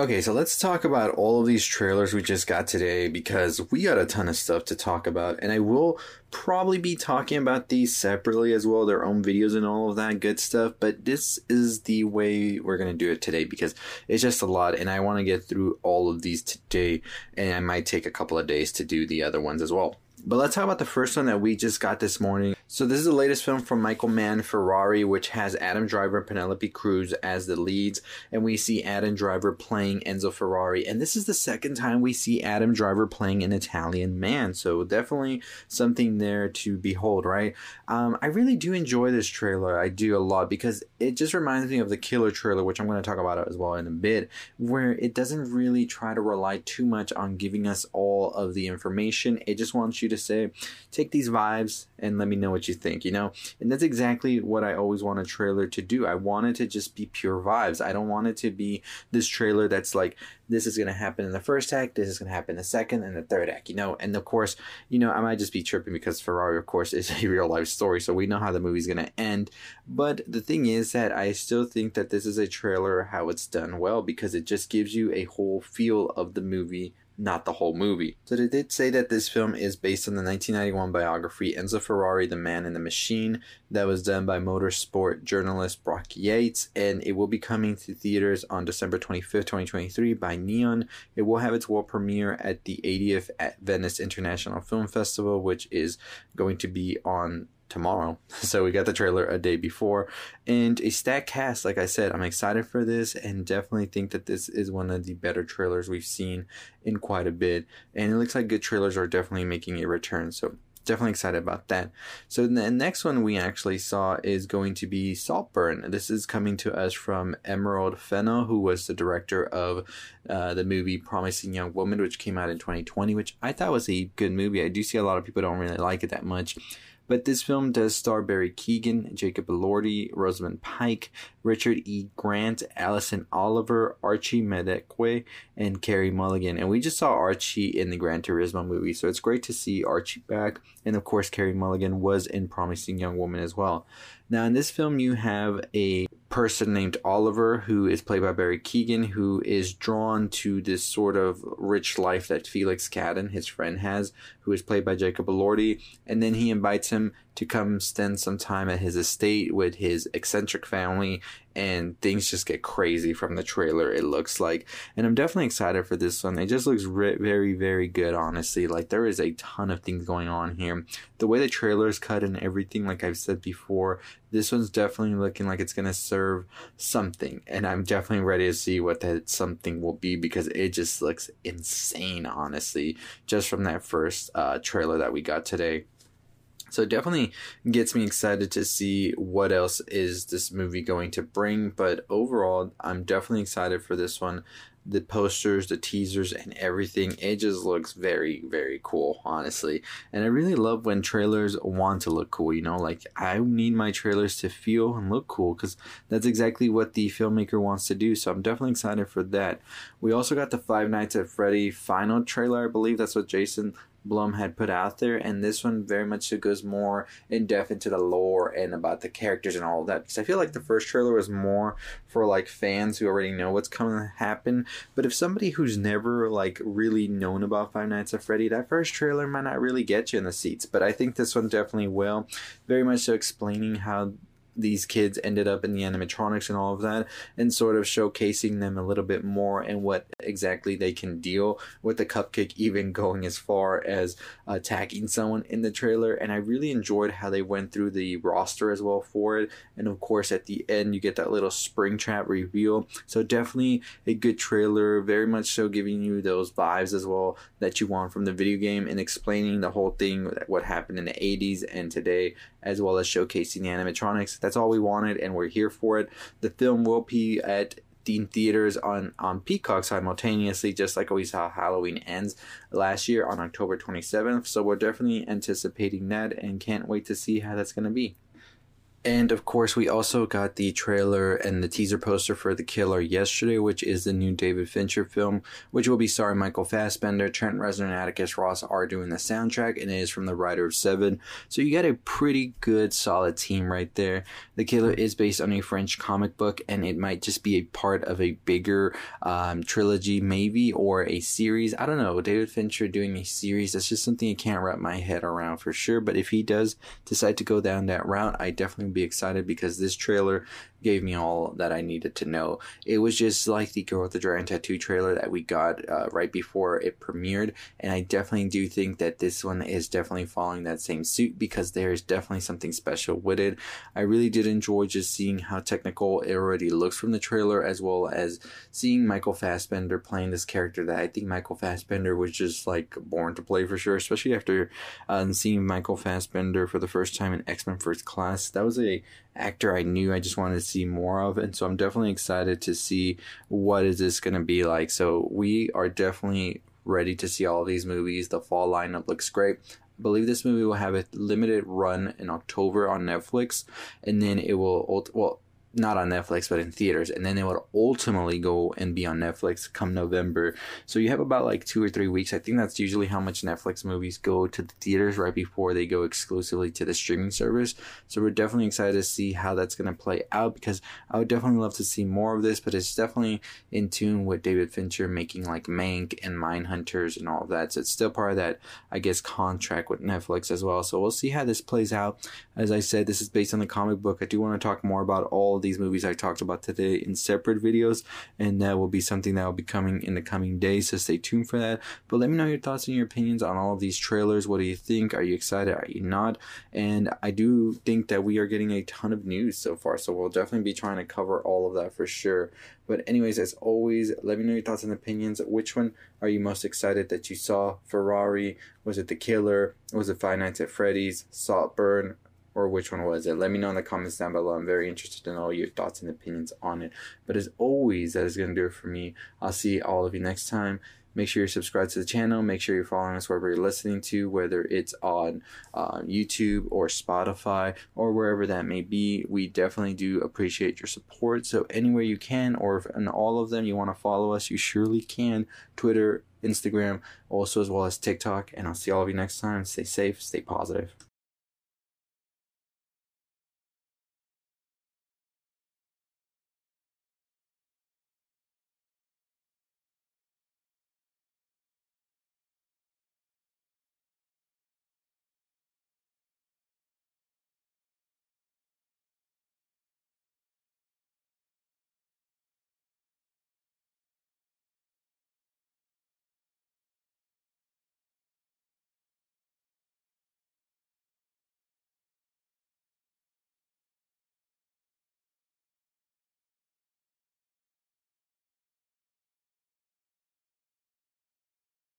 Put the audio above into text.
Okay, so let's talk about all of these trailers we just got today because we got a ton of stuff to talk about, and I will probably be talking about these separately as well, their own videos and all of that good stuff. But this is the way we're gonna do it today because it's just a lot, and I want to get through all of these today, and I might take a couple of days to do the other ones as well. But let's talk about the first one that we just got this morning. So this is the latest film from Michael Mann Ferrari, which has Adam Driver and Penelope Cruz as the leads, and we see Adam Driver playing Enzo Ferrari. And this is the second time we see Adam Driver playing an Italian man, so definitely something there to behold, right? Um, I really do enjoy this trailer. I do a lot because it just reminds me of the Killer trailer, which I'm going to talk about as well in a bit, where it doesn't really try to rely too much on giving us all of the information. It just wants you to say, take these vibes and let me know what you think, you know? And that's exactly what I always want a trailer to do. I want it to just be pure vibes. I don't want it to be this trailer that's like, this is going to happen in the first act, this is going to happen in the second and the third act, you know? And of course, you know, I might just be tripping because Ferrari, of course, is a real life story, so we know how the movie's going to end. But the thing is that I still think that this is a trailer how it's done well because it just gives you a whole feel of the movie not the whole movie. So they did say that this film is based on the 1991 biography Enzo Ferrari, The Man and the Machine, that was done by motorsport journalist Brock Yates, and it will be coming to theaters on December 25th, 2023 by Neon. It will have its world premiere at the 80th at Venice International Film Festival, which is going to be on tomorrow. So we got the trailer a day before and a stack cast. Like I said, I'm excited for this and definitely think that this is one of the better trailers we've seen in quite a bit. And it looks like good trailers are definitely making a return. So definitely excited about that. So the next one we actually saw is going to be Saltburn. This is coming to us from Emerald Fennell, who was the director of uh, the movie Promising Young Woman, which came out in 2020, which I thought was a good movie. I do see a lot of people don't really like it that much. But this film does star Barry Keoghan, Jacob Elordi, Rosamund Pike, Richard E. Grant, Alison Oliver, Archie Madekwe, and Carey Mulligan. And we just saw Archie in the Gran Turismo movie, so it's great to see Archie back. And of course, Carey Mulligan was in Promising Young Woman as well. Now, in this film, you have a person named Oliver, who is played by Barry Keoghan, who is drawn to this sort of rich life that Felix Catton, his friend, has, who is played by Jacob Elordi. And then he invites him to come spend some time at his estate with his eccentric family and things just get crazy from the trailer it looks like. And i'm definitely excited for this one. It just looks re- very very good honestly. Like there is a ton of things going on here. The way the trailer is cut and everything like i've said before this one's definitely looking like it's going to serve something and i'm definitely ready to see what that something will be because it just looks insane honestly just from that first uh, trailer that we got today so it definitely gets me excited to see what else is this movie going to bring. But overall, I'm definitely excited for this one. The posters, the teasers, and everything, it just looks very, very cool, honestly. And I really love when trailers want to look cool, you know, like I need my trailers to feel and look cool because that's exactly what the filmmaker wants to do. So I'm definitely excited for that. We also got the Five Nights at Freddy final trailer, I believe that's what Jason Blum had put out there, and this one very much goes more in depth into the lore and about the characters and all that. Because I feel like the first trailer was more for like fans who already know what's coming to happen. But if somebody who's never like really known about Five Nights at Freddy, that first trailer might not really get you in the seats. But I think this one definitely will. Very much so explaining how these kids ended up in the animatronics and all of that, and sort of showcasing them a little bit more and what exactly they can deal with the cupcake, even going as far as attacking someone in the trailer. And I really enjoyed how they went through the roster as well for it. And of course, at the end, you get that little Springtrap reveal. So, definitely a good trailer, very much so giving you those vibes as well that you want from the video game and explaining the whole thing, what happened in the 80s and today, as well as showcasing the animatronics. That's all we wanted, and we're here for it. The film will be at in theaters on on Peacock simultaneously, just like we saw Halloween Ends last year on October 27th. So we're definitely anticipating that and can't wait to see how that's going to be. And of course, we also got the trailer and the teaser poster for The Killer yesterday, which is the new David Fincher film, which will be starring Michael Fassbender, Trent Reznor, and Atticus Ross are doing the soundtrack, and it is from the writer of Seven. So you got a pretty good, solid team right there. The Killer is based on a French comic book, and it might just be a part of a bigger um, trilogy, maybe, or a series. I don't know. David Fincher doing a series, that's just something I can't wrap my head around for sure. But if he does decide to go down that route, I definitely be excited because this trailer gave me all that I needed to know. It was just like the Girl with the Dragon Tattoo trailer that we got uh, right before it premiered, and I definitely do think that this one is definitely following that same suit because there is definitely something special with it. I really did enjoy just seeing how technical it already looks from the trailer, as well as seeing Michael Fassbender playing this character that I think Michael Fassbender was just like born to play for sure, especially after um, seeing Michael Fassbender for the first time in X Men First Class. That was a actor I knew I just wanted to see more of, and so I'm definitely excited to see what is this going to be like. So we are definitely ready to see all these movies. The fall lineup looks great. I believe this movie will have a limited run in October on Netflix, and then it will well not on Netflix, but in theaters, and then it would ultimately go and be on Netflix come November. So you have about like two or three weeks. I think that's usually how much Netflix movies go to the theaters right before they go exclusively to the streaming service. So we're definitely excited to see how that's going to play out because I would definitely love to see more of this, but it's definitely in tune with David Fincher making like Mank and Mindhunters and all of that. So it's still part of that, I guess, contract with Netflix as well. So we'll see how this plays out. As I said, this is based on the comic book. I do want to talk more about all these movies I talked about today in separate videos, and that will be something that will be coming in the coming days. So stay tuned for that. But let me know your thoughts and your opinions on all of these trailers. What do you think? Are you excited? Are you not? And I do think that we are getting a ton of news so far, so we'll definitely be trying to cover all of that for sure. But anyways, as always, let me know your thoughts and opinions. Which one are you most excited that you saw? Ferrari? Was it The Killer? Was it Five Nights at Freddy's? Saltburn? Or which one was it? Let me know in the comments down below. I'm very interested to know your thoughts and opinions on it. But as always, that is going to do it for me. I'll see all of you next time. Make sure you're subscribed to the channel. Make sure you're following us wherever you're listening to, whether it's on uh, YouTube or Spotify or wherever that may be. We definitely do appreciate your support. So, anywhere you can, or if in all of them you want to follow us, you surely can. Twitter, Instagram, also as well as TikTok. And I'll see all of you next time. Stay safe, stay positive.